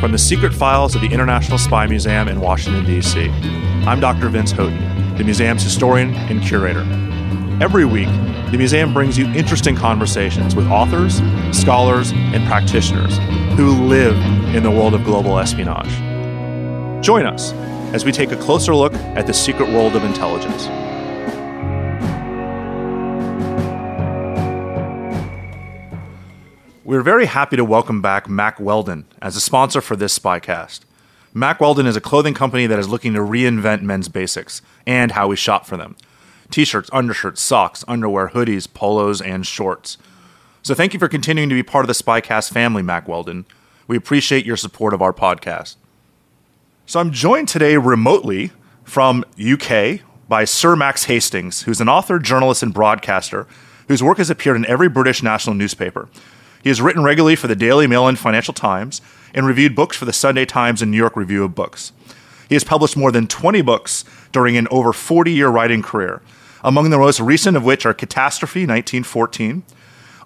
From the secret files of the International Spy Museum in Washington, D.C., I'm Dr. Vince Houghton, the museum's historian and curator. Every week, the museum brings you interesting conversations with authors, scholars, and practitioners who live in the world of global espionage. Join us as we take a closer look at the secret world of intelligence. We're very happy to welcome back Mack Weldon as a sponsor for this Spycast. Mack Weldon is a clothing company that is looking to reinvent men's basics and how we shop for them t shirts, undershirts, socks, underwear, hoodies, polos, and shorts. So thank you for continuing to be part of the Spycast family, Mack Weldon. We appreciate your support of our podcast. So I'm joined today remotely from UK by Sir Max Hastings, who's an author, journalist, and broadcaster whose work has appeared in every British national newspaper. He has written regularly for the Daily Mail and Financial Times and reviewed books for the Sunday Times and New York Review of Books. He has published more than 20 books during an over 40 year writing career, among the most recent of which are Catastrophe 1914,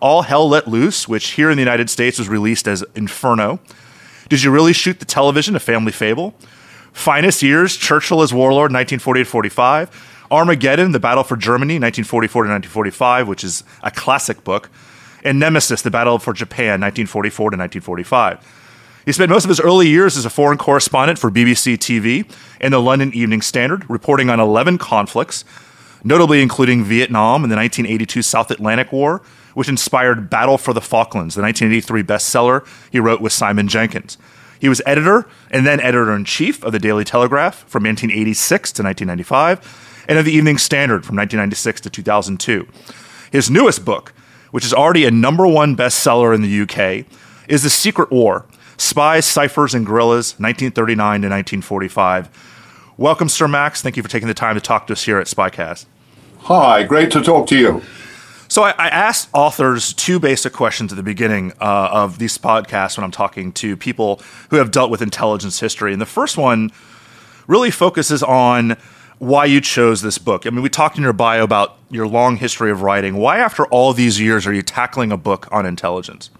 All Hell Let Loose, which here in the United States was released as Inferno, Did You Really Shoot the Television? A Family Fable, Finest Years, Churchill as Warlord 1948 45, Armageddon, The Battle for Germany 1944 to 1945, which is a classic book, and Nemesis, The Battle for Japan, 1944 to 1945. He spent most of his early years as a foreign correspondent for BBC TV and the London Evening Standard, reporting on 11 conflicts, notably including Vietnam and the 1982 South Atlantic War, which inspired Battle for the Falklands, the 1983 bestseller he wrote with Simon Jenkins. He was editor and then editor in chief of the Daily Telegraph from 1986 to 1995 and of the Evening Standard from 1996 to 2002. His newest book, which is already a number one bestseller in the UK, is The Secret War Spies, Ciphers, and Guerrillas, 1939 to 1945. Welcome, Sir Max. Thank you for taking the time to talk to us here at Spycast. Hi, great to talk to you. So, I, I asked authors two basic questions at the beginning uh, of these podcasts when I'm talking to people who have dealt with intelligence history. And the first one really focuses on why you chose this book. I mean, we talked in your bio about your long history of writing. Why, after all these years, are you tackling a book on intelligence?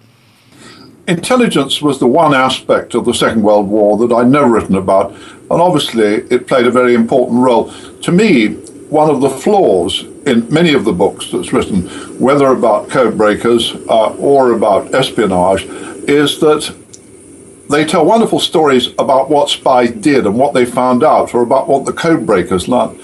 Intelligence was the one aspect of the Second World War that I'd never written about, and obviously it played a very important role. To me, one of the flaws in many of the books that's written, whether about code breakers uh, or about espionage, is that they tell wonderful stories about what spies did and what they found out, or about what the code breakers learned.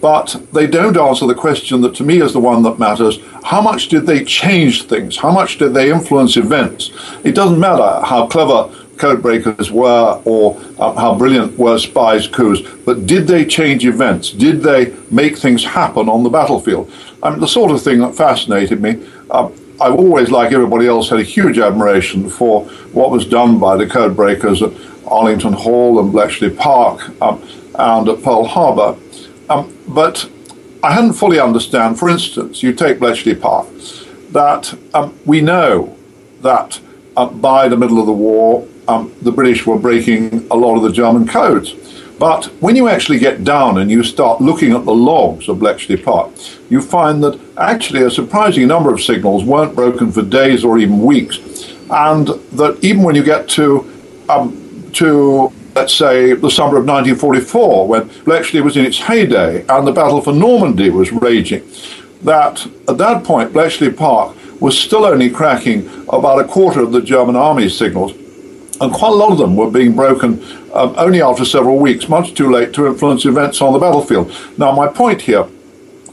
But they don't answer the question that to me is the one that matters. How much did they change things? How much did they influence events? It doesn't matter how clever code breakers were or um, how brilliant were spies' coups, but did they change events? Did they make things happen on the battlefield? I mean, the sort of thing that fascinated me. Um, I've always, like everybody else, had a huge admiration for what was done by the code breakers at Arlington Hall and Bletchley Park um, and at Pearl Harbor. Um, but I hadn't fully understand, for instance, you take Bletchley Park, that um, we know that uh, by the middle of the war, um, the British were breaking a lot of the German codes. But when you actually get down and you start looking at the logs of Bletchley Park, you find that actually a surprising number of signals weren't broken for days or even weeks. And that even when you get to, um, to let's say, the summer of 1944, when Bletchley was in its heyday and the battle for Normandy was raging, that at that point, Bletchley Park was still only cracking about a quarter of the German army's signals and quite a lot of them were being broken um, only after several weeks, much too late to influence events on the battlefield. Now, my point here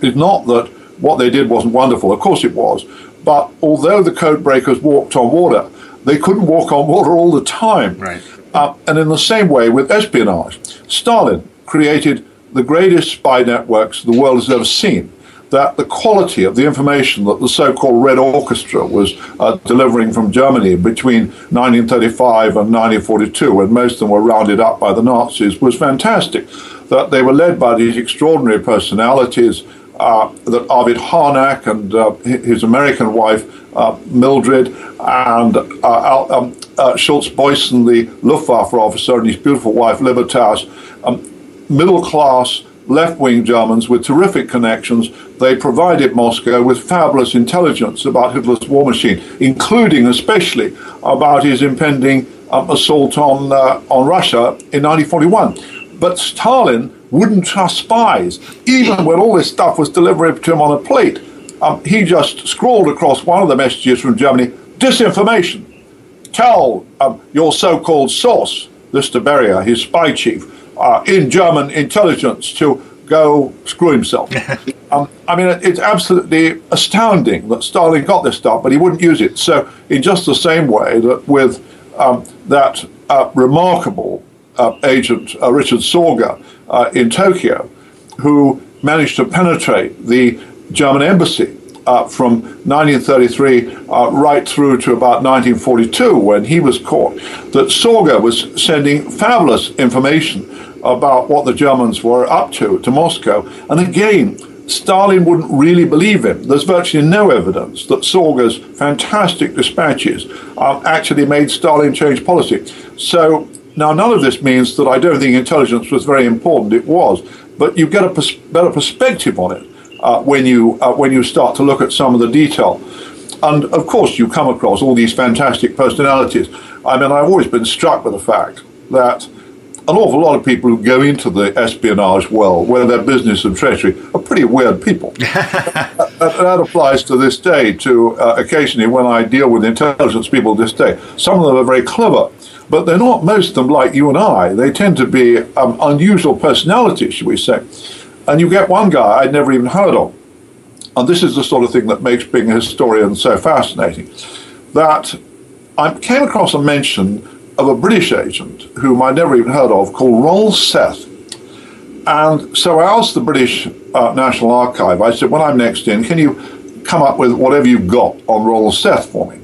is not that what they did wasn't wonderful, of course it was, but although the code breakers walked on water, they couldn't walk on water all the time. Right. Uh, and in the same way with espionage, Stalin created the greatest spy networks the world has ever seen that the quality of the information that the so-called Red Orchestra was uh, delivering from Germany between 1935 and 1942, when most of them were rounded up by the Nazis, was fantastic. That they were led by these extraordinary personalities, uh, that Arvid Harnack and uh, his American wife uh, Mildred and uh, um, uh, Schulze-Boysen, the Luftwaffe officer, and his beautiful wife Libertas, um, middle class left wing Germans with terrific connections. They provided Moscow with fabulous intelligence about Hitler's war machine, including especially about his impending um, assault on, uh, on Russia in 1941. But Stalin wouldn't trust spies, even when all this stuff was delivered to him on a plate. Um, he just scrawled across one of the messages from Germany disinformation. Tell um, your so called source, this Beria, his spy chief, uh, in German intelligence to go screw himself. um, I mean, it's absolutely astounding that Stalin got this stuff, but he wouldn't use it. So, in just the same way that with um, that uh, remarkable uh, agent, uh, Richard Sorge, uh, in Tokyo, who managed to penetrate the German embassy uh, from 1933 uh, right through to about 1942 when he was caught, that Sorge was sending fabulous information about what the Germans were up to to Moscow. And again, Stalin wouldn't really believe him. There's virtually no evidence that Sorge's fantastic dispatches actually made Stalin change policy. So now, none of this means that I don't think intelligence was very important. It was, but you get a pers- better perspective on it uh, when you uh, when you start to look at some of the detail. And of course, you come across all these fantastic personalities. I mean, I've always been struck with the fact that an awful lot of people who go into the espionage world, where their business and treachery, are pretty weird people. that, that, applies to this day, to uh, occasionally when I deal with intelligence people this day. Some of them are very clever, but they're not, most of them, like you and I. They tend to be um, unusual personalities, should we say. And you get one guy I'd never even heard of. And this is the sort of thing that makes being a historian so fascinating. That I came across a mention of a British agent whom I'd never even heard of called Ronald Seth. And so I asked the British uh, National Archive, I said, when I'm next in, can you come up with whatever you've got on Ronald Seth for me?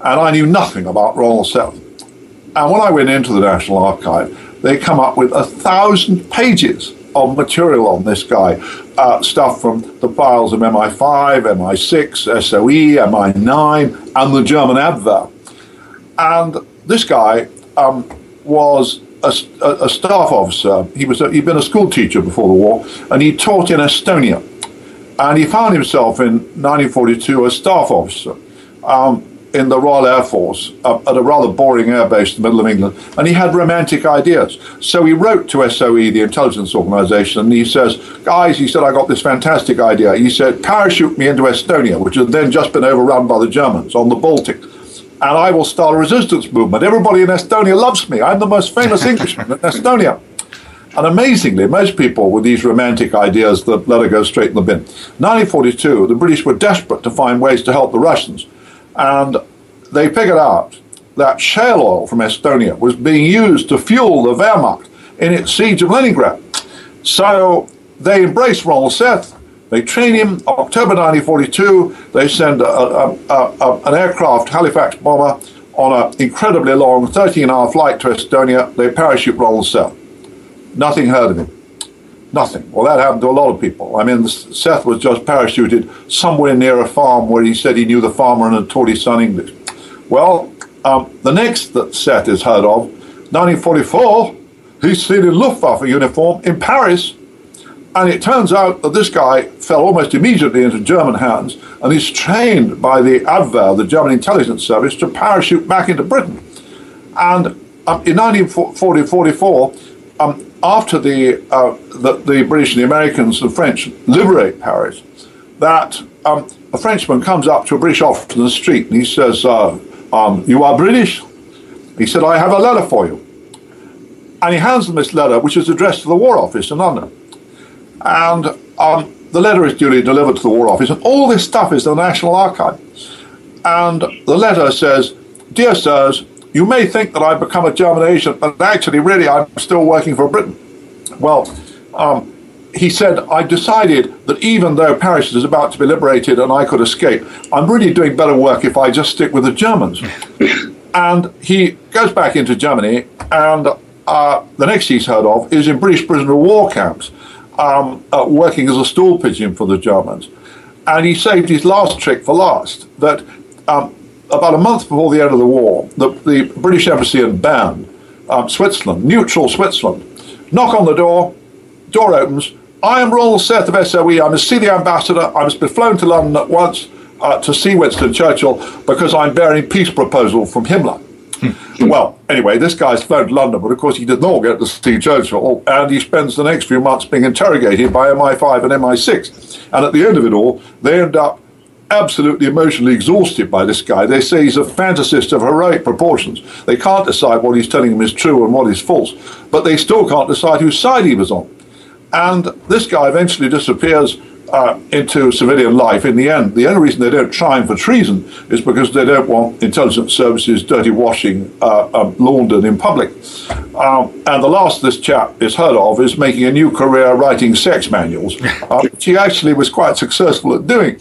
And I knew nothing about Ronald Seth. And when I went into the National Archive, they come up with a thousand pages of material on this guy. Uh, stuff from the files of MI5, MI6, SOE, MI9, and the German Abwehr. And this guy um, was a, a, staff officer. He was a, he'd been a school teacher before the war, and he taught in Estonia. And he found himself in 1942 a staff officer um, in the Royal Air Force uh, at a rather boring airbase in the middle of England. And he had romantic ideas. So he wrote to SOE, the intelligence organization, and he says, Guys, he said, I got this fantastic idea. He said, parachute me into Estonia, which had then just been overrun by the Germans on the Baltic and I will start a resistance movement. Everybody in Estonia loves me. I'm the most famous Englishman in Estonia. And amazingly, most people with these romantic ideas that let it go straight in the bin. 1942, the British were desperate to find ways to help the Russians. And they figured out that shale oil from Estonia was being used to fuel the Wehrmacht in its siege of Leningrad. So they embraced Ronald Seth they train him. October 1942, they send a, a, a, an aircraft Halifax bomber on an incredibly long 13 hour flight to Estonia. They parachute Ronald Seth. Nothing heard of him. Nothing. Well, that happened to a lot of people. I mean, Seth was just parachuted somewhere near a farm where he said he knew the farmer and had taught his son English. Well, um, the next that Seth is heard of, 1944, he's seen in Luftwaffe uniform in Paris and it turns out that this guy fell almost immediately into German hands and he's trained by the Abwehr, the German intelligence service, to parachute back into Britain. And um, in 1944, um, after the, uh, the, the, British and the Americans and the French liberate Paris, that um, a Frenchman comes up to a British officer in the street and he says, uh, um, You are British? He said, I have a letter for you. And he hands them this letter, which is addressed to the War Office in London. And um, the letter is duly delivered to the War Office, and all this stuff is the National Archive. And the letter says, Dear sirs, you may think that I've become a German agent, but actually, really, I'm still working for Britain. Well, um, he said, I decided that even though Paris is about to be liberated and I could escape, I'm really doing better work if I just stick with the Germans. and he goes back into Germany, and uh, the next he's heard of is in British prisoner of war camps, um, uh, working as a stool pigeon for the Germans. And he saved his last trick for last that um, about a month before the end of the war, the, the British embassy in Bern, um, Switzerland, neutral Switzerland, knock on the door, door opens. I am Ronald Seth of SOE. I must see the ambassador. I must be flown to London at once uh, to see Winston Churchill because I'm bearing peace proposal from Himmler. Well, anyway, this guy's flown to London, but of course he did not get to see Churchill, and he spends the next few months being interrogated by MI5 and MI6. And at the end of it all, they end up absolutely emotionally exhausted by this guy. They say he's a fantasist of heroic proportions. They can't decide what he's telling them is true and what is false, but they still can't decide whose side he was on. And this guy eventually disappears uh, into civilian life in the end. The only reason they don't try him for treason is because they don't want intelligence services dirty washing uh, um, laundered in public. Um, and the last this chap is heard of is making a new career writing sex manuals, uh, which he actually was quite successful at doing.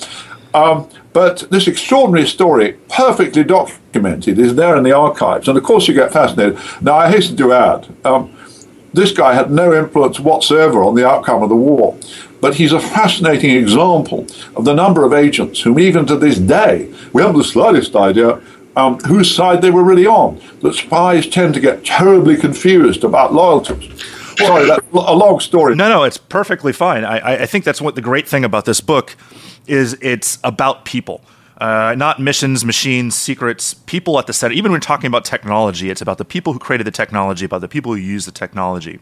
Um, but this extraordinary story, perfectly documented, is there in the archives. And of course, you get fascinated. Now, I hasten to add, um, this guy had no influence whatsoever on the outcome of the war. But he's a fascinating example of the number of agents whom, even to this day, we haven't the slightest idea um, whose side they were really on. That spies tend to get terribly confused about loyalties. Sorry, that's a long story. No, no, it's perfectly fine. I, I think that's what the great thing about this book is. It's about people. Uh, not missions, machines, secrets, people at the center. Even when we're talking about technology, it's about the people who created the technology, about the people who use the technology.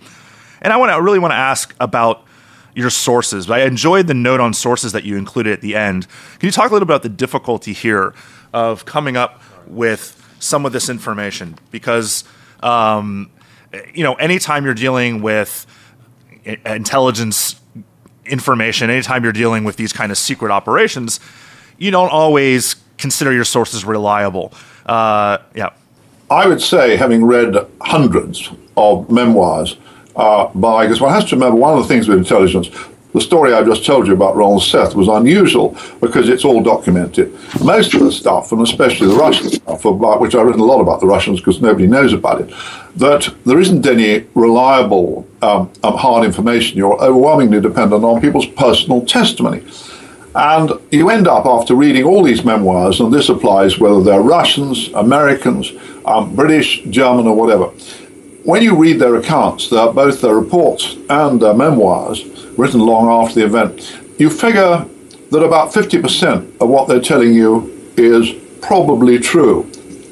And I want to really want to ask about your sources. But I enjoyed the note on sources that you included at the end. Can you talk a little about the difficulty here of coming up with some of this information? Because um, you know, anytime you're dealing with intelligence information, anytime you're dealing with these kind of secret operations, you don't always consider your sources reliable. Uh, yeah. I would say, having read hundreds of memoirs uh, by, because one has to remember one of the things with intelligence, the story I just told you about Ronald Seth was unusual because it's all documented. Most of the stuff, and especially the Russian stuff, about which I've written a lot about the Russians because nobody knows about it, that there isn't any reliable um, um, hard information. You're overwhelmingly dependent on people's personal testimony. And you end up, after reading all these memoirs, and this applies whether they're Russians, Americans, um, British, German, or whatever, when you read their accounts, both their reports and their memoirs, written long after the event, you figure that about 50% of what they're telling you is probably true.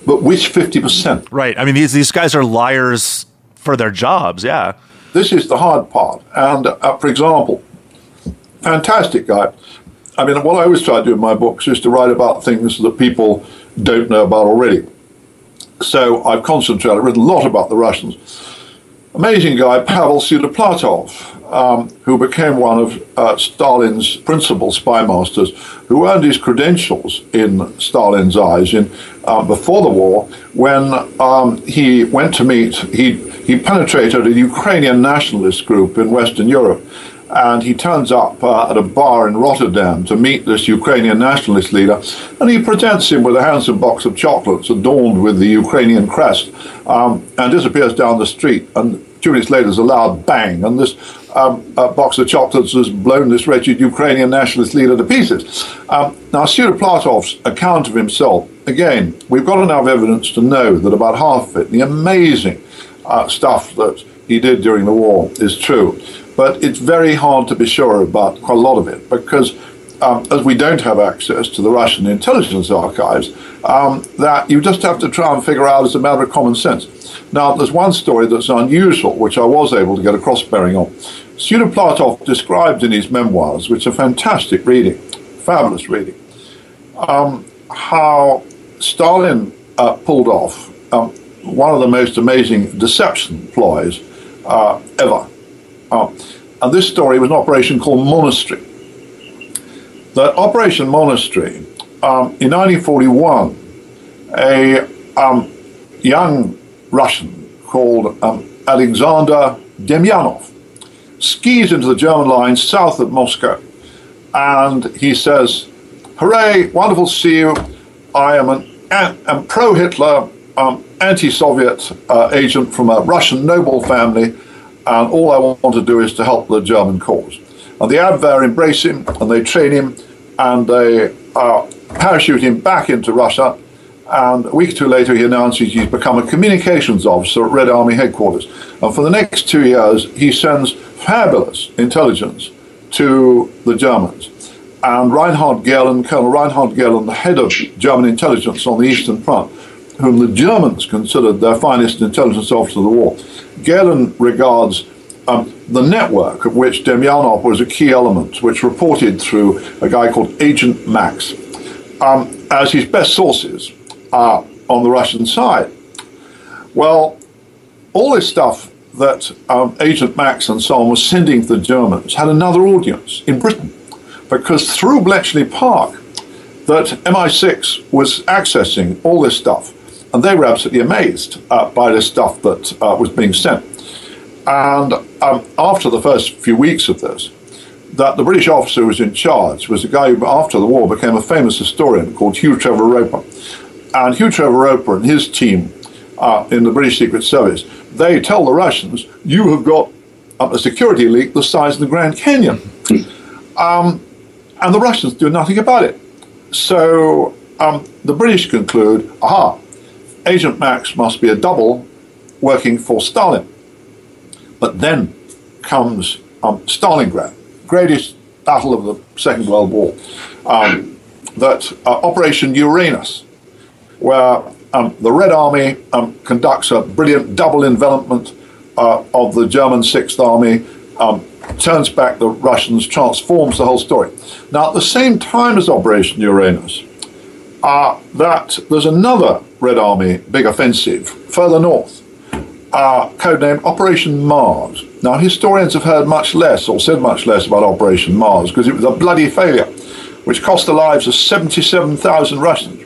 But which 50%? Right. I mean, these, these guys are liars for their jobs, yeah. This is the hard part. And uh, for example, fantastic guy. I mean, what I always try to do in my books is to write about things that people don't know about already. So I've concentrated, I've written a lot about the Russians. Amazing guy, Pavel Sudoplatov, um, who became one of uh, Stalin's principal spy masters, who earned his credentials in Stalin's eyes in uh, before the war when um, he went to meet, he, he penetrated a Ukrainian nationalist group in Western Europe and he turns up uh, at a bar in Rotterdam to meet this Ukrainian nationalist leader, and he presents him with a handsome box of chocolates adorned with the Ukrainian crest, um, and disappears down the street. And two minutes later, there's a loud bang, and this um, box of chocolates has blown this wretched Ukrainian nationalist leader to pieces. Um, now, Sudoplatov's account of himself, again, we've got enough evidence to know that about half of it, the amazing uh, stuff that he did during the war, is true. But it's very hard to be sure about quite a lot of it because, um, as we don't have access to the Russian intelligence archives, um, that you just have to try and figure out as a matter of common sense. Now, there's one story that's unusual, which I was able to get a cross bearing on. Sudoplatov described in his memoirs, which are fantastic reading, fabulous reading, um, how Stalin uh, pulled off um, one of the most amazing deception ploys uh, ever. Uh, and this story was an operation called Monastery. The Operation Monastery, um, in 1941, a um, young Russian called um, Alexander Demyanov skis into the German lines south of Moscow. And he says, Hooray, wonderful to see you. I am an, an pro Hitler, um, anti Soviet uh, agent from a Russian noble family, and all I want to do is to help the German cause. And the Abwehr embrace him, and they train him, and they uh, parachute him back into Russia. And a week or two later, he announces he's become a communications officer at Red Army headquarters. And for the next two years, he sends fabulous intelligence to the Germans. And Reinhard Gehlen, Colonel Reinhard Gehlen, the head of German intelligence on the Eastern Front, whom the Germans considered their finest intelligence officer of the war, Gehlen regards um, the network of which Demyanov was a key element, which reported through a guy called Agent Max, um, as his best sources uh, on the Russian side. Well, all this stuff that um, Agent Max and so on was sending to the Germans had another audience in Britain, because through Bletchley Park, that MI6 was accessing all this stuff, and they were absolutely amazed uh, by the stuff that uh, was being sent. And um, after the first few weeks of this, that the British officer who was in charge was a guy who, after the war, became a famous historian called Hugh Trevor Roper. And Hugh Trevor Roper and his team uh, in the British Secret Service, they tell the Russians, you have got a security leak the size of the Grand Canyon. Um, and the Russians do nothing about it. So um, the British conclude, aha, Agent Max must be a double working for Stalin. But then comes um, Stalingrad, greatest battle of the Second World War, um, that uh, Operation Uranus, where um, the Red Army um, conducts a brilliant double envelopment uh, of the German Sixth Army, um, turns back the Russians, transforms the whole story. Now, at the same time as Operation Uranus, uh, that there's another Red Army big offensive further north, uh, codenamed Operation Mars. Now, historians have heard much less or said much less about Operation Mars because it was a bloody failure, which cost the lives of 77,000 Russians.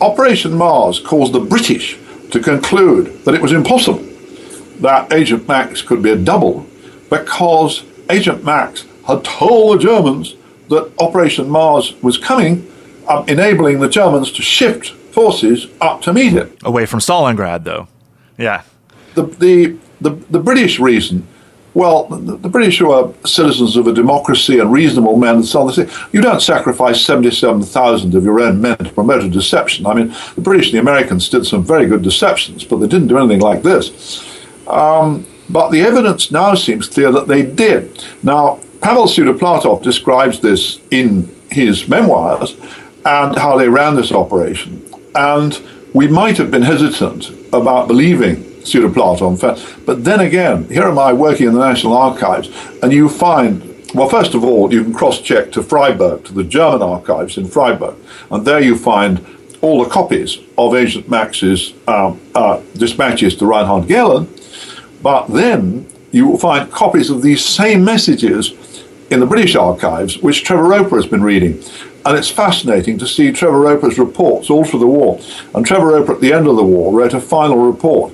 Operation Mars caused the British to conclude that it was impossible that Agent Max could be a double because Agent Max had told the Germans that Operation Mars was coming, um, enabling the Germans to shift forces up to meet it. Away from Stalingrad, though. Yeah. The, the, the, the British reason well, the, the, British are citizens of a democracy and reasonable men and so on. They say, you don't sacrifice 77,000 of your own men to promote a deception. I mean, the British and the Americans did some very good deceptions, but they didn't do anything like this. Um, but the evidence now seems clear that they did. Now, Pavel Sudoplatov describes this in his memoirs and how they ran this operation. And we might have been hesitant about believing Sudoplatov. But then again, here am I working in the National Archives, and you find, well, first of all, you can cross check to Freiburg, to the German archives in Freiburg, and there you find all the copies of Agent Max's um, uh, dispatches to Reinhard Gehlen. But then you will find copies of these same messages in the British archives, which Trevor Roper has been reading. And it's fascinating to see Trevor Roper's reports all through the war. And Trevor Roper, at the end of the war, wrote a final report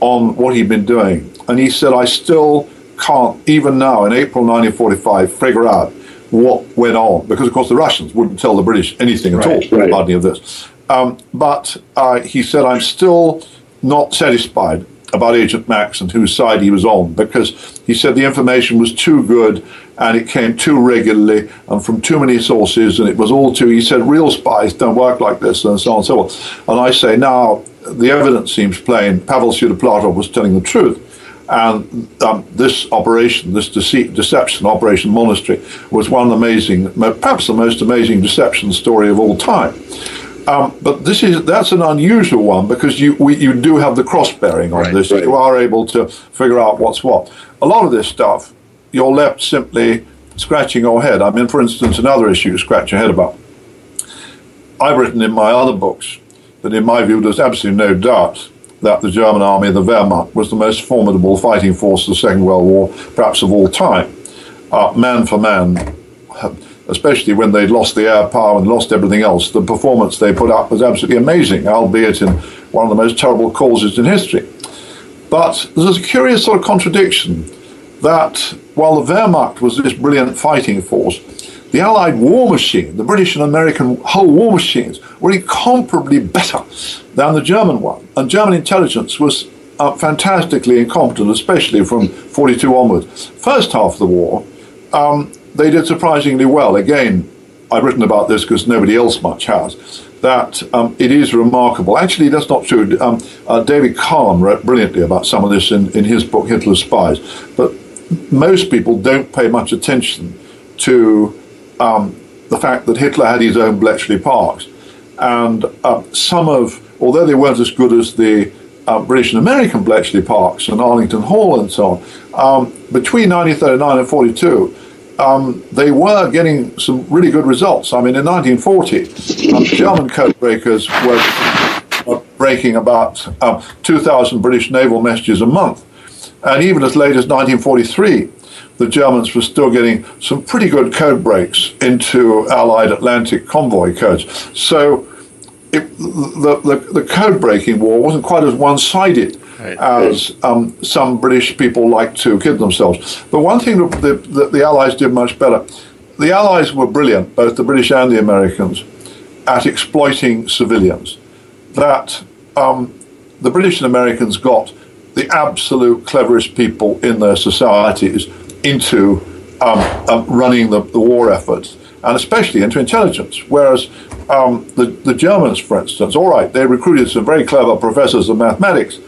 on what he'd been doing. And he said, I still can't, even now in April 1945, figure out what went on. Because, of course, the Russians wouldn't tell the British anything at right, all right. about any of this. Um, but uh, he said, I'm still not satisfied about Agent Max and whose side he was on because he said the information was too good and it came too regularly and from too many sources and it was all too, he said, real spies don't work like this and so on and so on. And I say, now, the evidence seems plain. Pavel Sudoplatov was telling the truth. And um, this operation, this deceit, deception, Operation Monastery, was one amazing, perhaps the most amazing deception story of all time. Um, but this is that's an unusual one because you we, you do have the cross bearing on right, this. Right. You are able to figure out what's what. A lot of this stuff, you're left simply scratching your head. I mean, for instance, another issue to scratch your head about. I've written in my other books that, in my view, there's absolutely no doubt that the German army, the Wehrmacht, was the most formidable fighting force of the Second World War, perhaps of all time. Uh, man for man, especially when they'd lost the air power and lost everything else, the performance they put up was absolutely amazing, albeit in one of the most terrible causes in history. But there's a curious sort of contradiction that while the Wehrmacht was this brilliant fighting force, the Allied war machine, the British and American whole war machines, were incomparably better than the German one. And German intelligence was uh, fantastically incompetent, especially from 42 onwards. First half of the war, um, they did surprisingly well. Again, I've written about this because nobody else much has. That um, it is remarkable. Actually, that's not true. Um, uh, David Kahn wrote brilliantly about some of this in, in his book Hitler's Spies. But most people don't pay much attention to um, the fact that Hitler had his own Bletchley Parks. And uh, some of, although they weren't as good as the uh, British and American Bletchley Parks and Arlington Hall and so on, um, between 1939 and 42, um, they were getting some really good results. I mean, in 1940, um, German code breakers were breaking about um, 2,000 British naval messages a month. And even as late as 1943, the Germans were still getting some pretty good code breaks into Allied Atlantic convoy codes. So it, the, the, the, code breaking war wasn't quite as one sided right. as um, some British people like to kid themselves. But one thing that the, the, the Allies did much better the Allies were brilliant, both the British and the Americans, at exploiting civilians. That um, the British and Americans got the absolute cleverest people in their societies into um, um, running the, the, war efforts, and especially into intelligence. Whereas um, the, the Germans, for instance, all right, they recruited some very clever professors of mathematics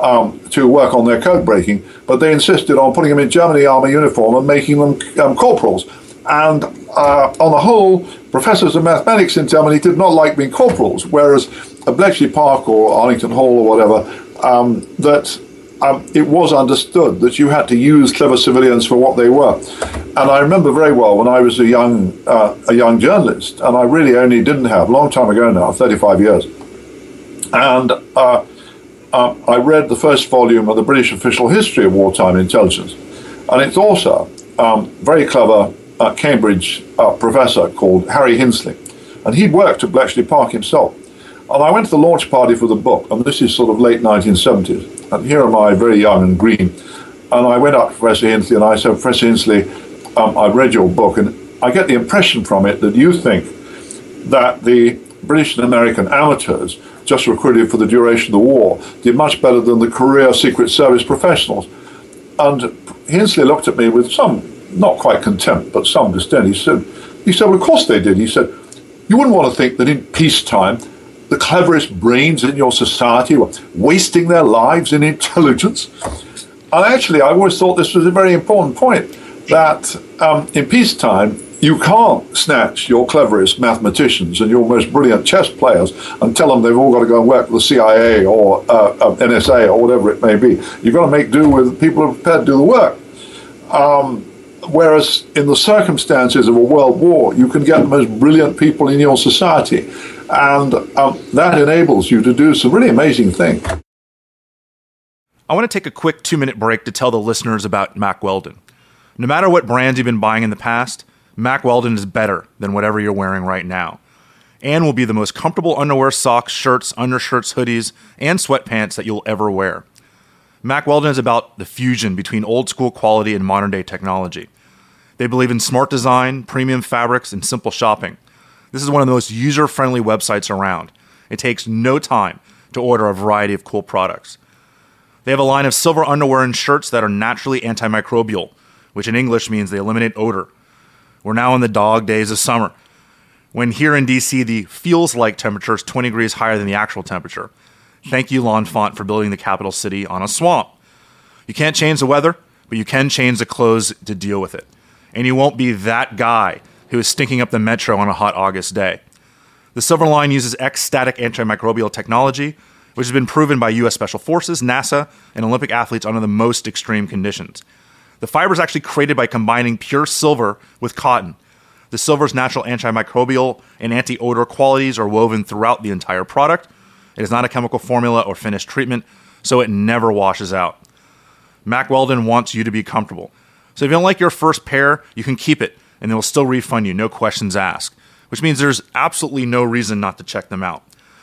um, to work on their code breaking, but they insisted on putting them in Germany army uniform and making them um, corporals. And uh, on the whole, professors of mathematics in Germany did not like being corporals, whereas at Bletchley Park or Arlington Hall or whatever, um, that um, it was understood that you had to use clever civilians for what they were. And I remember very well when I was a young uh, a young journalist, and I really only didn't have a long time ago now, 35 years, and uh, uh, I read the first volume of the British Official History of Wartime Intelligence, and it's also um, very clever uh, Cambridge uh, professor called Harry Hinsley, and he'd worked at Bletchley Park himself. And I went to the launch party for the book, and this is sort of late 1970s. And here am I, very young and green. And I went up to Professor Hinsley and I said, Professor Hinsley, um, I've read your book, and I get the impression from it that you think that the British and American amateurs, just recruited for the duration of the war, did much better than the career Secret Service professionals. And Hinsley looked at me with some, not quite contempt, but some disdain. He said, he said, well, of course they did. He said, you wouldn't want to think that in peacetime the cleverest brains in your society were wasting their lives in intelligence. And actually, I always thought this was a very important point that um, in peacetime, you can't snatch your cleverest mathematicians and your most brilliant chess players and tell them they've all got to go and work for the CIA or uh, uh, NSA or whatever it may be. You've got to make do with people who are prepared to do the work. Um, whereas in the circumstances of a world war, you can get the most brilliant people in your society and um, that enables you to do some really amazing things. I want to take a quick two minute break to tell the listeners about Mack Weldon. No matter what brands you've been buying in the past, Mack Weldon is better than whatever you're wearing right now. And will be the most comfortable underwear, socks, shirts, undershirts, hoodies, and sweatpants that you'll ever wear. Mack Weldon is about the fusion between old school quality and modern day technology. They believe in smart design, premium fabrics, and simple shopping. This is one of the most user friendly websites around. It takes no time to order a variety of cool products. They have a line of silver underwear and shirts that are naturally antimicrobial, which in English means they eliminate odor. We're now in the dog days of summer, when here in DC the feels like temperature is 20 degrees higher than the actual temperature. Thank you, L'Enfant, for building the capital city on a swamp. You can't change the weather, but you can change the clothes to deal with it. And you won't be that guy who is stinking up the metro on a hot August day. The Silver Line uses X static antimicrobial technology, which has been proven by U.S. Special Forces, NASA, and Olympic athletes under the most extreme conditions. The fiber is actually created by combining pure silver with cotton. The silver's natural antimicrobial and anti odor qualities are woven throughout the entire product. It is not a chemical formula or finished treatment, so it never washes out. Mack Weldon wants you to be comfortable. So if you don't like your first pair, you can keep it and they will still refund you, no questions asked, which means there's absolutely no reason not to check them out.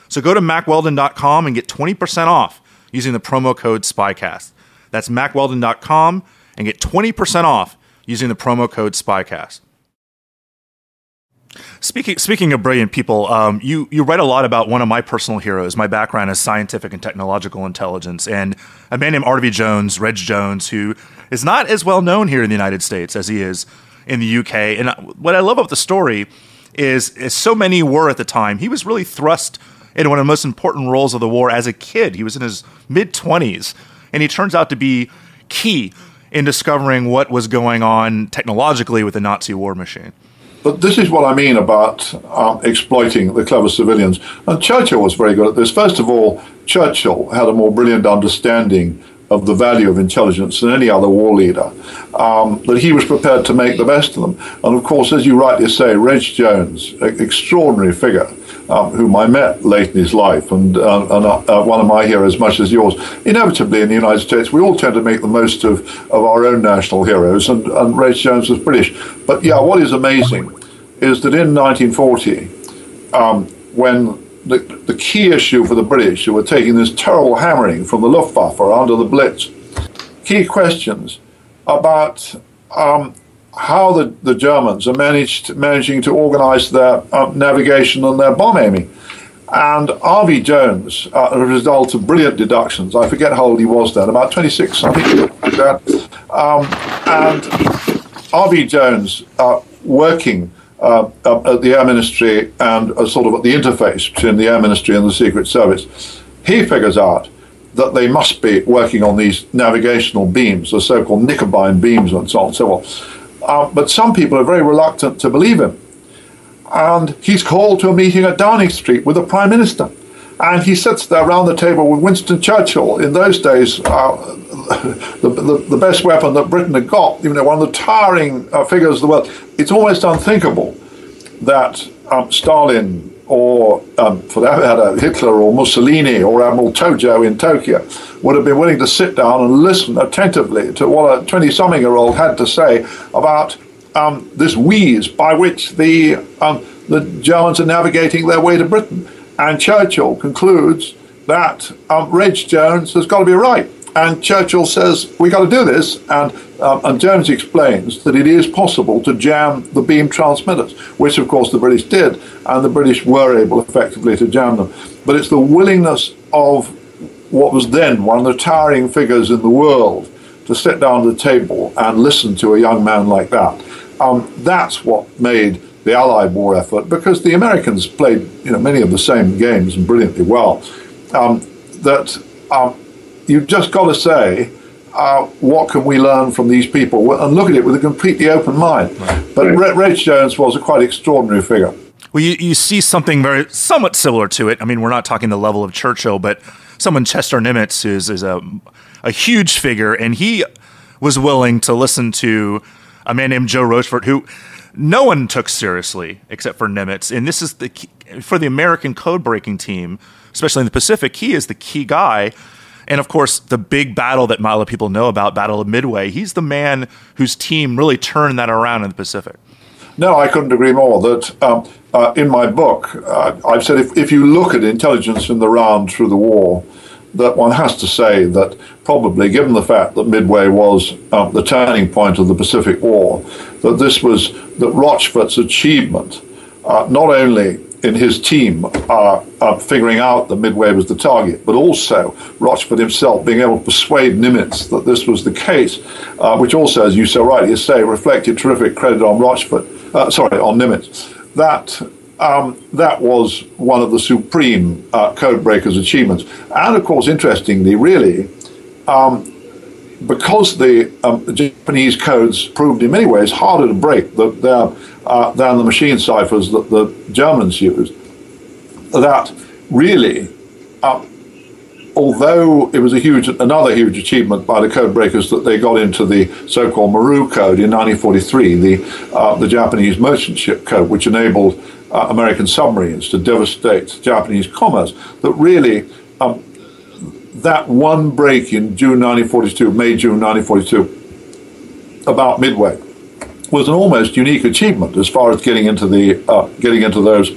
So go to mackweldon.com and get 20% off using the promo code SPYCAST. That's mackweldon.com and get 20% off using the promo code SPYCAST. Speaking speaking of brilliant people, um, you you write a lot about one of my personal heroes. My background is scientific and technological intelligence, and a man named R.V. Jones, Reg Jones, who is not as well known here in the United States as he is in the UK. And what I love about the story is, as so many were at the time, he was really thrust into one of the most important roles of the war as a kid. He was in his mid 20s, and he turns out to be key in discovering what was going on technologically with the Nazi war machine. But this is what I mean about um, exploiting the clever civilians. And Churchill was very good at this. First of all, Churchill had a more brilliant understanding of the value of intelligence than any other war leader, um, that he was prepared to make the best of them. And of course, as you rightly say, Reg Jones, extraordinary figure, um, whom I met late in his life, and, uh, and uh, uh, one of my heroes, much as yours. Inevitably, in the United States, we all tend to make the most of, of our own national heroes, and, and Reg Jones was British. But yeah, what is amazing is that in 1940, um, when the, the key issue for the British, who were taking this terrible hammering from the Luftwaffe under the Blitz, key questions about um, how the, the Germans are managed, managing to organize their uh, navigation and their bomb aiming. And R.V. Jones, uh, a result of brilliant deductions, I forget how old he was then, about 26, I think, that. Um, and R.V. Jones, uh, working uh, at the Air Ministry and uh, sort of at the interface between the Air Ministry and the Secret Service, he figures out that they must be working on these navigational beams, the so-called Knickebein beams and so on and so on. Uh, but some people are very reluctant to believe him. And he's called to a meeting at Downing Street with the Prime Minister. And he sits there around the table with Winston Churchill. In those days, uh, the, the, the, best weapon that Britain had got, you know, one of the towering uh, figures of the world. It's almost unthinkable that um, Stalin or, um, for that matter, Hitler or Mussolini or Admiral Tojo in Tokyo would have been willing to sit down and listen attentively to what a 20 something year old had to say about um, this wheeze by which the, um, the Germans are navigating their way to Britain. And Churchill concludes that um, Reg Jones has got to be right. And Churchill says, we got to do this. And, um, and Jones explains that it is possible to jam the beam transmitters, which of course the British did. And the British were able effectively to jam them. But it's the willingness of what was then one of the towering figures in the world to sit down at the table and listen to a young man like that. Um, that's what made the Allied war effort because the Americans played you know many of the same games and brilliantly well. Um, that um, you've just got to say. Uh, what can we learn from these people and look at it with a completely open mind. Right. But right. Reg Jones was a quite extraordinary figure. Well, you, you see something very somewhat similar to it. I mean, we're not talking the level of Churchill, but someone Chester Nimitz is is a a huge figure, and he was willing to listen to a man named Joe Rochefort, who no one took seriously except for Nimitz. And this is the key, for the American code breaking team, especially in the Pacific. He is the key guy. And of course, the big battle that of people know about, Battle of Midway, he's the man whose team really turned that around in the Pacific. No, I couldn't agree more. That um, uh, in my book, uh, I've said if, if you look at intelligence in the round through the war, that one has to say that probably, given the fact that Midway was um, the turning point of the Pacific War, that this was that Rochefort's achievement, uh, not only in his team uh, figuring out that Midway was the target, but also Rochefort himself being able to persuade Nimitz that this was the case, uh, which also, as you so rightly say, reflected terrific credit on Rochefort, uh, sorry, on Nimitz. That um, that was one of the supreme uh, code breakers' achievements. And of course, interestingly, really, um, because the, um, Japanese codes proved in many ways harder to break than, uh, than the machine ciphers that the Germans used, that really, uh, although it was a huge, another huge achievement by the code breakers that they got into the so-called Maru Code in 1943, the uh, the Japanese merchant ship code, which enabled uh, American submarines to devastate Japanese commerce, that really um, that one break in June 1942, May, June 1942, about Midway, was an almost unique achievement as far as getting into the uh, getting into those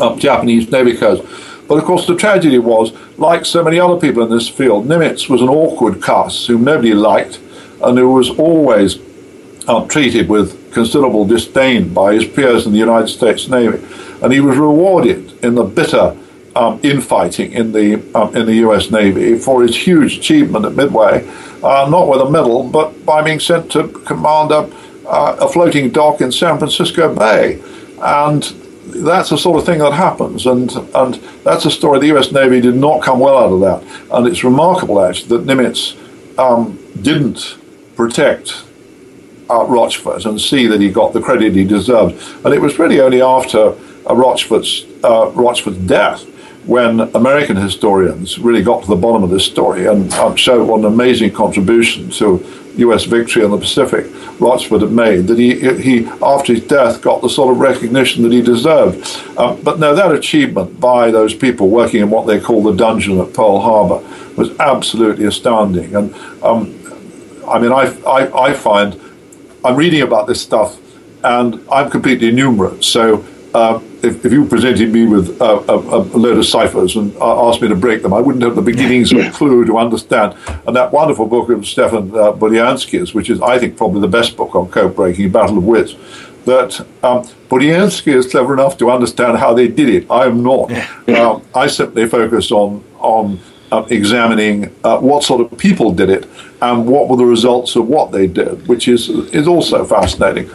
uh, Japanese navy codes. But of course, the tragedy was, like so many other people in this field, Nimitz was an awkward cuss whom nobody liked, and who was always uh, treated with considerable disdain by his peers in the United States Navy, and he was rewarded in the bitter um, infighting in the um, in the U.S. Navy for his huge achievement at Midway, uh, not with a medal, but by being sent to command a, uh, a floating dock in San Francisco Bay, and that's the sort of thing that happens, and and that's a story. The U.S. Navy did not come well out of that, and it's remarkable actually that Nimitz um, didn't protect uh, Rochefort and see that he got the credit he deserved. And it was really only after uh, Rochefort's uh, Rochefort's death when American historians really got to the bottom of this story and um, showed what an amazing contribution to U.S. victory in the Pacific Rochefort had made, that he, he after his death, got the sort of recognition that he deserved. Um, but no, that achievement by those people working in what they call the dungeon at Pearl Harbor was absolutely astounding. And um, I mean, I, I, I find I'm reading about this stuff and I'm completely numerate. So uh, if, if, you presented me with uh, a, a, load of ciphers and uh, asked me to break them, I wouldn't have the beginnings of a clue to understand. And that wonderful book of Stefan uh, Budiansky's, which is, I think, probably the best book on code breaking, Battle of Wits, that um, Budiansky is clever enough to understand how they did it. I am not. Um, I simply focus on on uh, examining uh, what sort of people did it and what were the results of what they did, which is is also fascinating.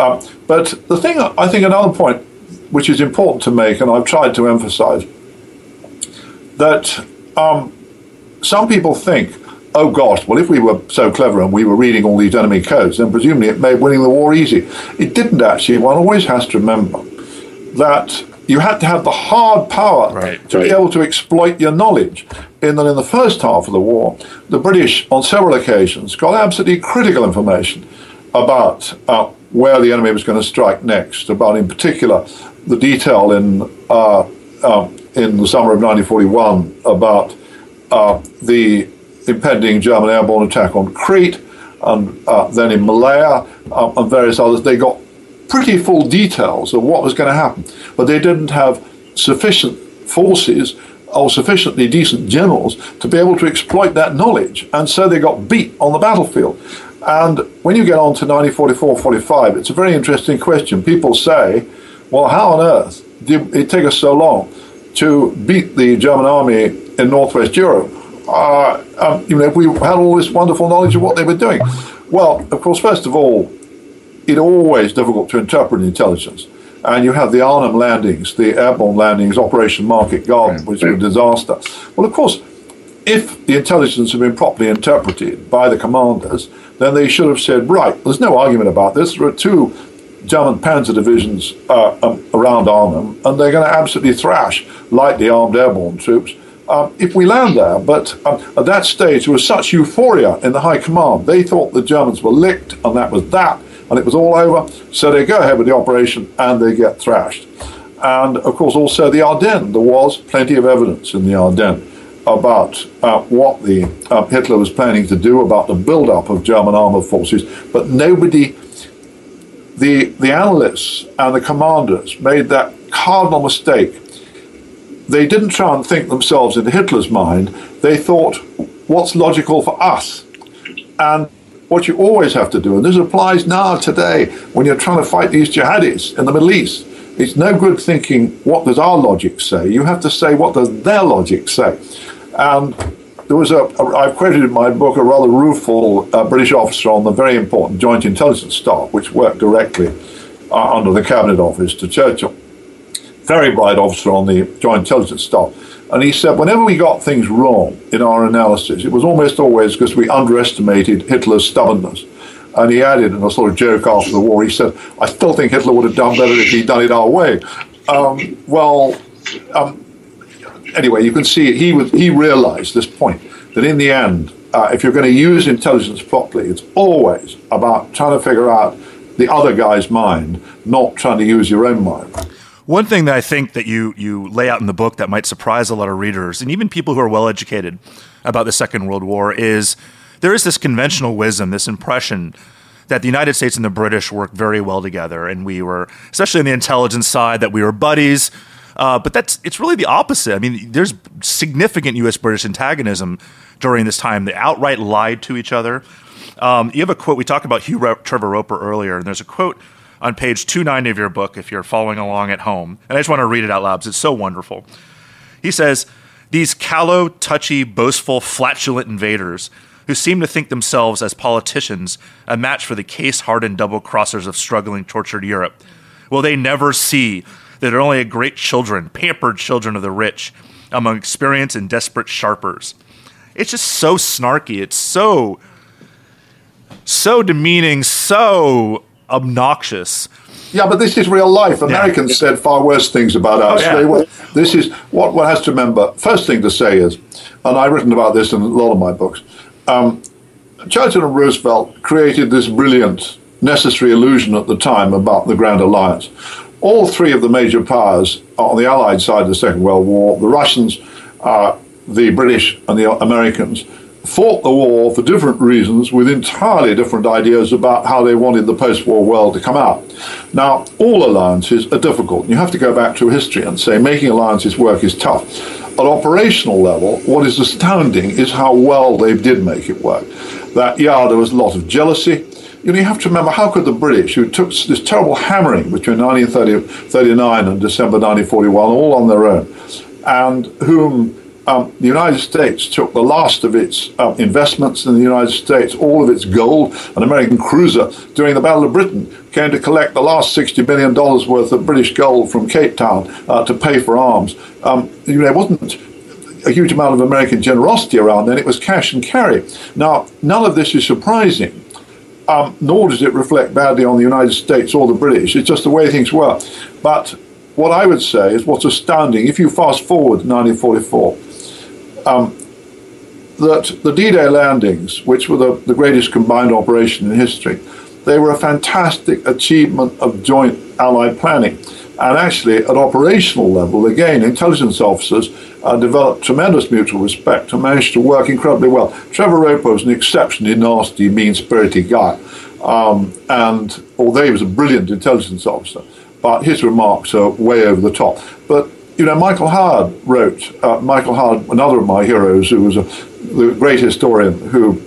Um, but the thing I think another point which is important to make, and I've tried to emphasize, that um, some people think, oh gosh, well, if we were so clever and we were reading all these enemy codes, then presumably it made winning the war easy. It didn't actually. One always has to remember that you had to have the hard power right, to right. be able to exploit your knowledge. In that, in the first half of the war, the British, on several occasions, got absolutely critical information about uh, where the enemy was going to strike next. About, in particular, the detail in uh, uh, in the summer of 1941 about uh, the impending German airborne attack on Crete, and uh, then in Malaya uh, and various others. They got pretty full details of what was going to happen, but they didn't have sufficient forces or sufficiently decent generals to be able to exploit that knowledge, and so they got beat on the battlefield. And when you get on to 1944 45, it's a very interesting question. People say, well, how on earth did it take us so long to beat the German army in Northwest Europe? Uh, um, you know, if we had all this wonderful knowledge of what they were doing. Well, of course, first of all, it's always difficult to interpret intelligence. And you have the Arnhem landings, the airborne landings, Operation Market Garden, which was a disaster. Well, of course, if the intelligence had been properly interpreted by the commanders, then they should have said, right, there's no argument about this. There are two German panzer divisions uh, um, around Arnhem, and they're going to absolutely thrash lightly armed airborne troops um, if we land there. But um, at that stage, there was such euphoria in the high command. They thought the Germans were licked, and that was that and it was all over. So they go ahead with the operation and they get thrashed. And of course, also the Ardennes. There was plenty of evidence in the Ardennes about uh, what the uh, Hitler was planning to do, about the build-up of German armored forces, but nobody, the the analysts and the commanders made that cardinal mistake. They didn't try and think themselves into Hitler's mind. They thought, what's logical for us? And what you always have to do, and this applies now today when you're trying to fight these jihadis in the Middle East, it's no good thinking, what does our logic say? You have to say, what does their logic say? And there was a, a I've quoted in my book a rather rueful uh, British officer on the very important Joint Intelligence Staff, which worked directly uh, under the Cabinet Office to Churchill. Very bright officer on the Joint Intelligence Staff and he said, whenever we got things wrong in our analysis, it was almost always because we underestimated Hitler's stubbornness. And he added, in a sort of joke after the war, he said, I still think Hitler would have done better if he'd done it our way. Um, well, um, anyway, you can see he, was, he realized this point that in the end, uh, if you're going to use intelligence properly, it's always about trying to figure out the other guy's mind, not trying to use your own mind. One thing that I think that you you lay out in the book that might surprise a lot of readers and even people who are well educated about the Second World War is there is this conventional wisdom, this impression that the United States and the British worked very well together, and we were, especially on the intelligence side, that we were buddies. Uh, but that's it's really the opposite. I mean, there's significant U.S. British antagonism during this time. They outright lied to each other. Um, you have a quote. We talked about Hugh Trevor Roper earlier, and there's a quote on page 290 of your book if you're following along at home. And I just want to read it out loud because it's so wonderful. He says, These callow, touchy, boastful, flatulent invaders who seem to think themselves as politicians a match for the case hardened double crossers of struggling, tortured Europe. Will they never see that they're only a great children, pampered children of the rich, among experienced and desperate sharpers? It's just so snarky. It's so, so demeaning, so obnoxious. Yeah, but this is real life. Americans yeah. said far worse things about us. Oh, yeah. were, this is what one has to remember. First thing to say is, and I've written about this in a lot of my books, um, Churchill and Roosevelt created this brilliant, necessary illusion at the time about the Grand Alliance. All three of the major powers on the Allied side of the Second World War, the Russians, uh, the British, and the Americans, fought the war for different reasons with entirely different ideas about how they wanted the post war world to come out. Now, all alliances are difficult. You have to go back to history and say making alliances work is tough. At operational level, what is astounding is how well they did make it work. That, yeah, there was a lot of jealousy. You know, you have to remember how could the British, who took this terrible hammering between 1939 and December 1941, all on their own, and whom um, the United States took the last of its um, investments in the United States, all of its gold. An American cruiser during the Battle of Britain came to collect the last $60 billion worth of British gold from Cape Town uh, to pay for arms. Um, you know, it wasn't a huge amount of American generosity around then, it was cash and carry. Now, none of this is surprising. Um, nor does it reflect badly on the United States or the British. It's just the way things were. But what I would say is what's astounding, if you fast forward 1944, um, that the D-Day landings, which were the, the greatest combined operation in history, they were a fantastic achievement of joint Allied planning. And actually, at operational level, again, intelligence officers uh, developed tremendous mutual respect and managed to work incredibly well. Trevor Roper was an exceptionally nasty, mean-spirited guy. Um, and although he was a brilliant intelligence officer, but his remarks are way over the top. But you know, Michael Howard wrote, uh, Michael Howard, another of my heroes, who was a, the great historian who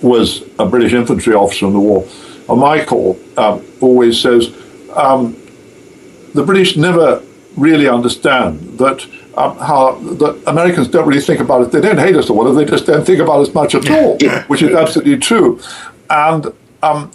was a British infantry officer in the war. And Michael um, always says, um, the British never really understand that um, how that Americans don't really think about it. They don't hate us or whatever. They just don't think about us much at all, which is absolutely true. And um,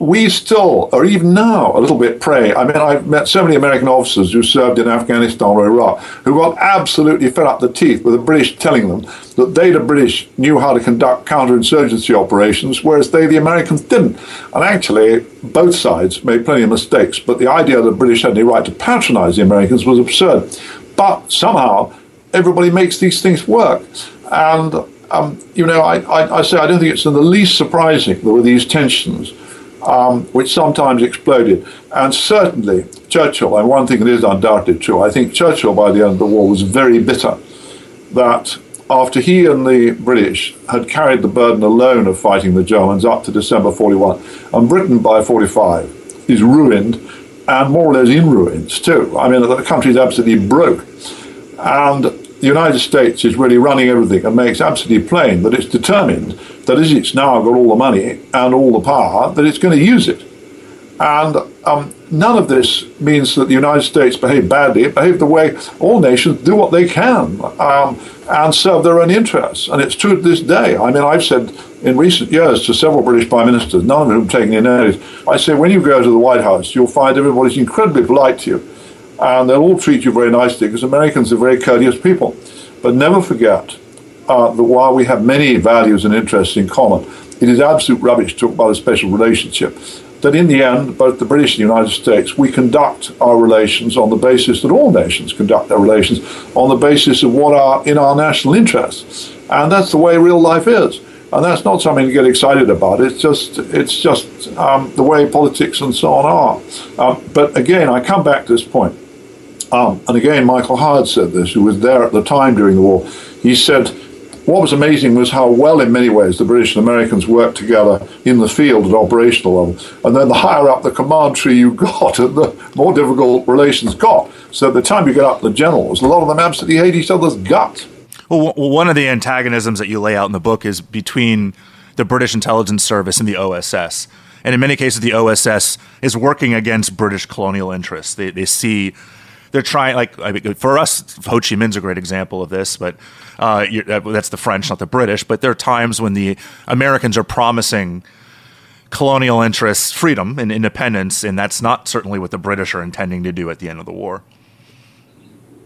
we still, or even now, a little bit prey. I mean, I've met so many American officers who served in Afghanistan or Iraq who got absolutely fed up the teeth with the British telling them that they, the British, knew how to conduct counterinsurgency operations, whereas they, the Americans, didn't. And actually, both sides made plenty of mistakes, but the idea that the British had any right to patronize the Americans was absurd. But somehow, everybody makes these things work. And, um, you know, I, I, I say I don't think it's in the least surprising there were these tensions um, which sometimes exploded. And certainly Churchill, and one thing that is undoubtedly true, I think Churchill by the end of the war was very bitter that after he and the British had carried the burden alone of fighting the Germans up to December 41, and Britain by 45 is ruined and more or less in ruins too. I mean, the country is absolutely broke. And the United States is really running everything and makes absolutely plain that it's determined that as it's now got all the money and all the power, that it's going to use it. And um, none of this means that the United States behaved badly. It behaved the way all nations do what they can um, and serve their own interests. And it's true to this day. I mean, I've said in recent years to several British prime ministers, none of whom taken any notice, I say, when you go to the White House, you'll find everybody's incredibly polite to you. And they'll all treat you very nicely because Americans are very courteous people. But never forget uh, that while we have many values and interests in common, it is absolute rubbish to talk about a special relationship. That in the end, both the British and the United States, we conduct our relations on the basis that all nations conduct their relations on the basis of what are in our national interests. And that's the way real life is. And that's not something to get excited about. It's just, it's just um, the way politics and so on are. Um, but again, I come back to this point. Um, and again, Michael Howard said this, who was there at the time during the war. He said, what was amazing was how well, in many ways, the British and Americans worked together in the field at operational level. And then the higher up the command tree you got, the more difficult relations got. So at the time you get up the generals, a lot of them absolutely hate each other's guts. Well, one of the antagonisms that you lay out in the book is between the British intelligence service and the OSS. And in many cases, the OSS is working against British colonial interests. They, they see they're trying like I mean, for us ho chi minh's a great example of this but uh, that's the french not the british but there are times when the americans are promising colonial interests freedom and independence and that's not certainly what the british are intending to do at the end of the war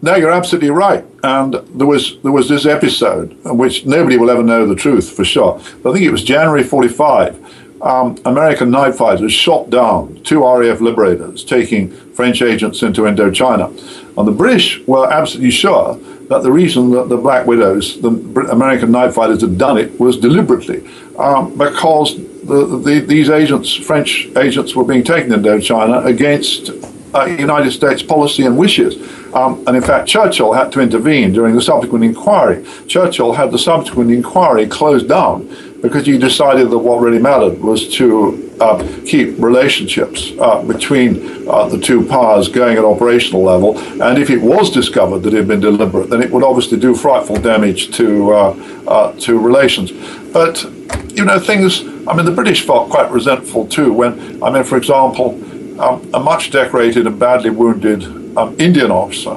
no, you're absolutely right. And there was there was this episode, which nobody will ever know the truth for sure. I think it was January 45 um, American night fighters shot down two RAF liberators taking French agents into Indochina. And the British were absolutely sure that the reason that the Black Widows, the American night fighters, had done it was deliberately um, because the, the, these agents, French agents, were being taken into Indochina against uh, United States policy and wishes. Um, and in fact, Churchill had to intervene during the subsequent inquiry. Churchill had the subsequent inquiry closed down because he decided that what really mattered was to uh, keep relationships uh, between uh, the two powers going at operational level. And if it was discovered that it had been deliberate, then it would obviously do frightful damage to uh, uh, to relations. But you know, things. I mean, the British felt quite resentful too. When I mean, for example, um, a much decorated and badly wounded um, Indian officer.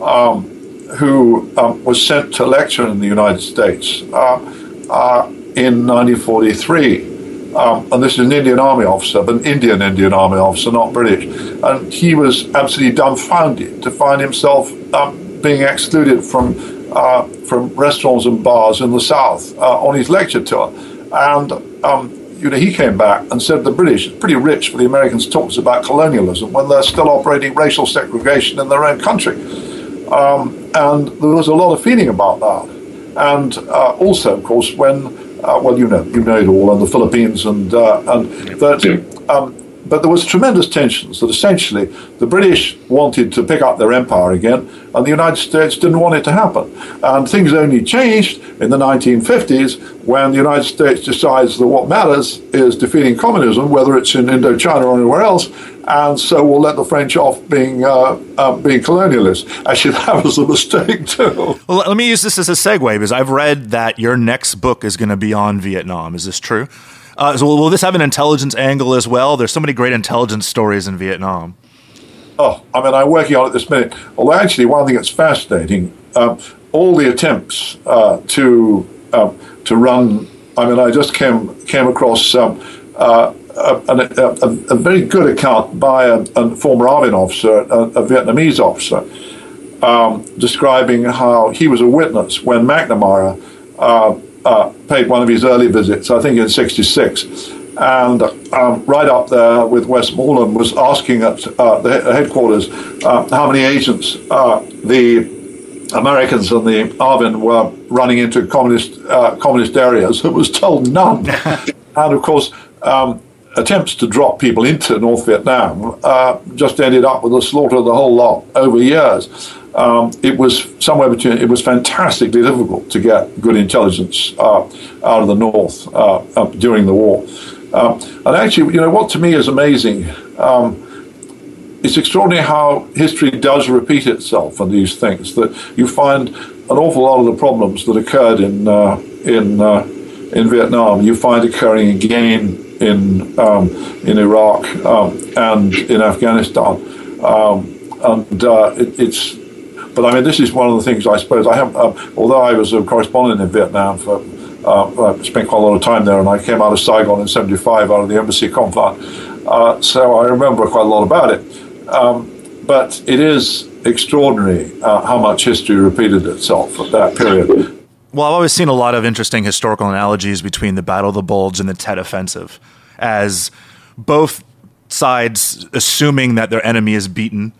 Um, who um, was sent to lecture in the United States uh, in 1943. Um, and this is an Indian Army officer, an Indian Indian Army officer, not British. And he was absolutely dumbfounded to find himself um, being excluded from uh, from restaurants and bars in the South uh, on his lecture tour. And um, you know, he came back and said the British it's pretty rich for the Americans to talk about colonialism when they're still operating racial segregation in their own country. Um, and there was a lot of feeling about that. And uh, also, of course, when uh, well, you know, you know it all, and the Philippines, and uh, and that. Um, but there was tremendous tensions that essentially the British wanted to pick up their empire again, and the United States didn't want it to happen. And things only changed in the 1950s when the United States decides that what matters is defeating communism, whether it's in Indochina or anywhere else, and so we'll let the French off being uh, uh, being colonialists. Actually, that was a mistake too. Well, let me use this as a segue because I've read that your next book is going to be on Vietnam. Is this true? Uh, so will this have an intelligence angle as well? There's so many great intelligence stories in Vietnam. Oh, I mean, I'm working on it this minute. Although actually, one thing that's fascinating, um, all the attempts uh, to um, to run. I mean, I just came came across um, uh, a, a, a, very good account by a, a former ARVN officer, a, Vietnamese officer, um, describing how he was a witness when McNamara uh, uh, paid one of his early visits, I think in '66, and um, right up there with Westmoreland was asking at uh, the headquarters uh, how many agents uh, the Americans and the ARVN were running into communist uh, communist areas. It was told none, and of course. Um, attempts to drop people into North Vietnam uh, just ended up with the slaughter of the whole lot over years. Um, it was somewhere between. It was fantastically difficult to get good intelligence uh, out of the north uh, during the war. Um, and actually, you know what to me is amazing. Um, it's extraordinary how history does repeat itself on these things. That you find an awful lot of the problems that occurred in uh, in uh, in Vietnam, you find occurring again in um, in Iraq um, and in Afghanistan, um, and uh, it, it's. But I mean, this is one of the things I suppose I have. Uh, although I was a correspondent in Vietnam for, uh, I spent quite a lot of time there, and I came out of Saigon in '75 out of the embassy compound, uh, so I remember quite a lot about it. Um, but it is extraordinary uh, how much history repeated itself at that period. Well, I've always seen a lot of interesting historical analogies between the Battle of the Bulge and the Tet Offensive, as both sides assuming that their enemy is beaten,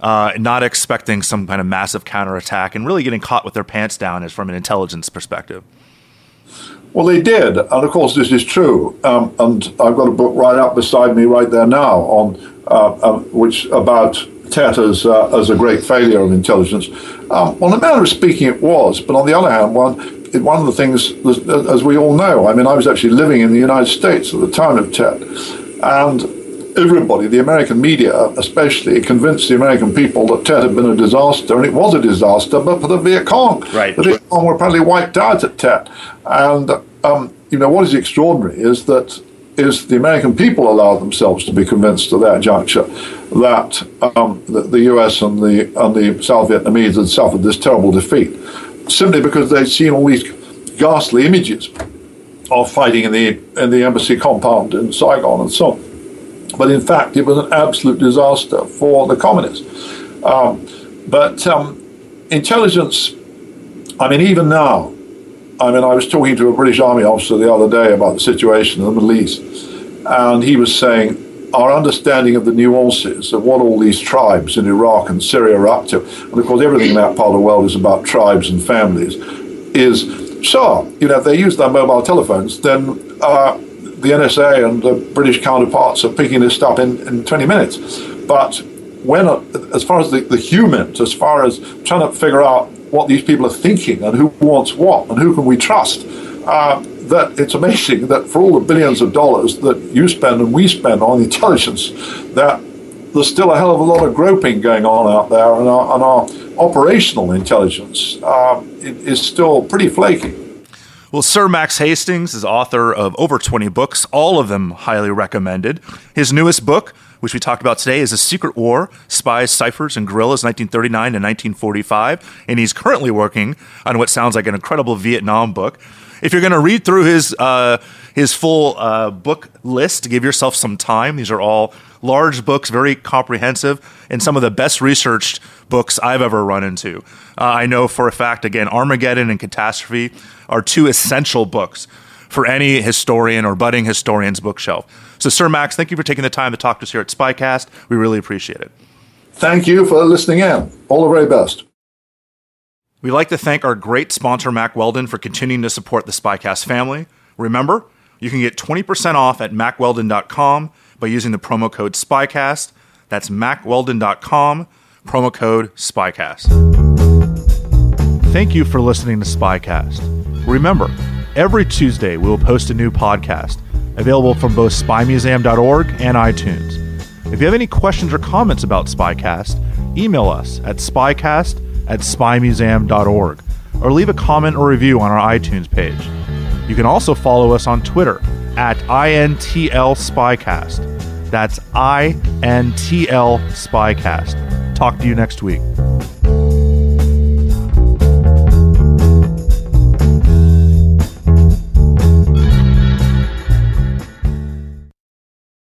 uh, not expecting some kind of massive counterattack, and really getting caught with their pants down is from an intelligence perspective. Well, they did, and of course, this is true. Um, and I've got a book right up beside me right there now on uh, um, which about Tet as, uh, as a great failure of intelligence. Um, well, in a manner of speaking, it was. But on the other hand, one one of the things, as we all know, I mean, I was actually living in the United States at the time of Tet, and everybody, the American media especially, convinced the American people that Tet had been a disaster, and it was a disaster, but for the Viet Cong. Right. The Viet Cong were probably wiped out at Tet. And, um, you know, what is extraordinary is that is the American people allowed themselves to be convinced at that juncture that um, the, the, US and the and the South Vietnamese had suffered this terrible defeat, simply because they'd seen all these ghastly images of fighting in the in the embassy compound in Saigon and so on. But in fact, it was an absolute disaster for the communists. Um, but um, intelligence, I mean, even now, I mean, I was talking to a British Army officer the other day about the situation in the Middle East, and he was saying our understanding of the nuances of what all these tribes in Iraq and Syria are up to, and of course, everything in that part of the world is about tribes and families, is so, you know, if they use their mobile telephones, then uh, the NSA and the British counterparts are picking this up in, in 20 minutes. But when, as far as the, the humans, as far as trying to figure out what these people are thinking and who wants what and who can we trust. Uh, that it's amazing that for all the billions of dollars that you spend and we spend on intelligence, that there's still a hell of a lot of groping going on out there, and our, and our operational intelligence uh, is still pretty flaky. Well, Sir Max Hastings is author of over 20 books, all of them highly recommended. His newest book, which we talked about today, is A Secret War Spies, Ciphers, and Guerrillas, 1939 to 1945. And he's currently working on what sounds like an incredible Vietnam book. If you're going to read through his, uh, his full uh, book list, give yourself some time. These are all large books, very comprehensive, and some of the best researched books I've ever run into. Uh, I know for a fact, again, Armageddon and Catastrophe are two essential books for any historian or budding historian's bookshelf. So, Sir Max, thank you for taking the time to talk to us here at Spycast. We really appreciate it. Thank you for listening in. All the very best. We'd like to thank our great sponsor, Mack Weldon, for continuing to support the Spycast family. Remember, you can get 20% off at mackweldon.com by using the promo code SPYCAST. That's mackweldon.com, promo code SPYCAST. Thank you for listening to Spycast. Remember, every Tuesday we will post a new podcast available from both spymuseum.org and iTunes. If you have any questions or comments about Spycast, email us at spycast at spymuseum.org or leave a comment or review on our iTunes page. You can also follow us on Twitter at INTL Spycast. That's INTL Spycast. Talk to you next week.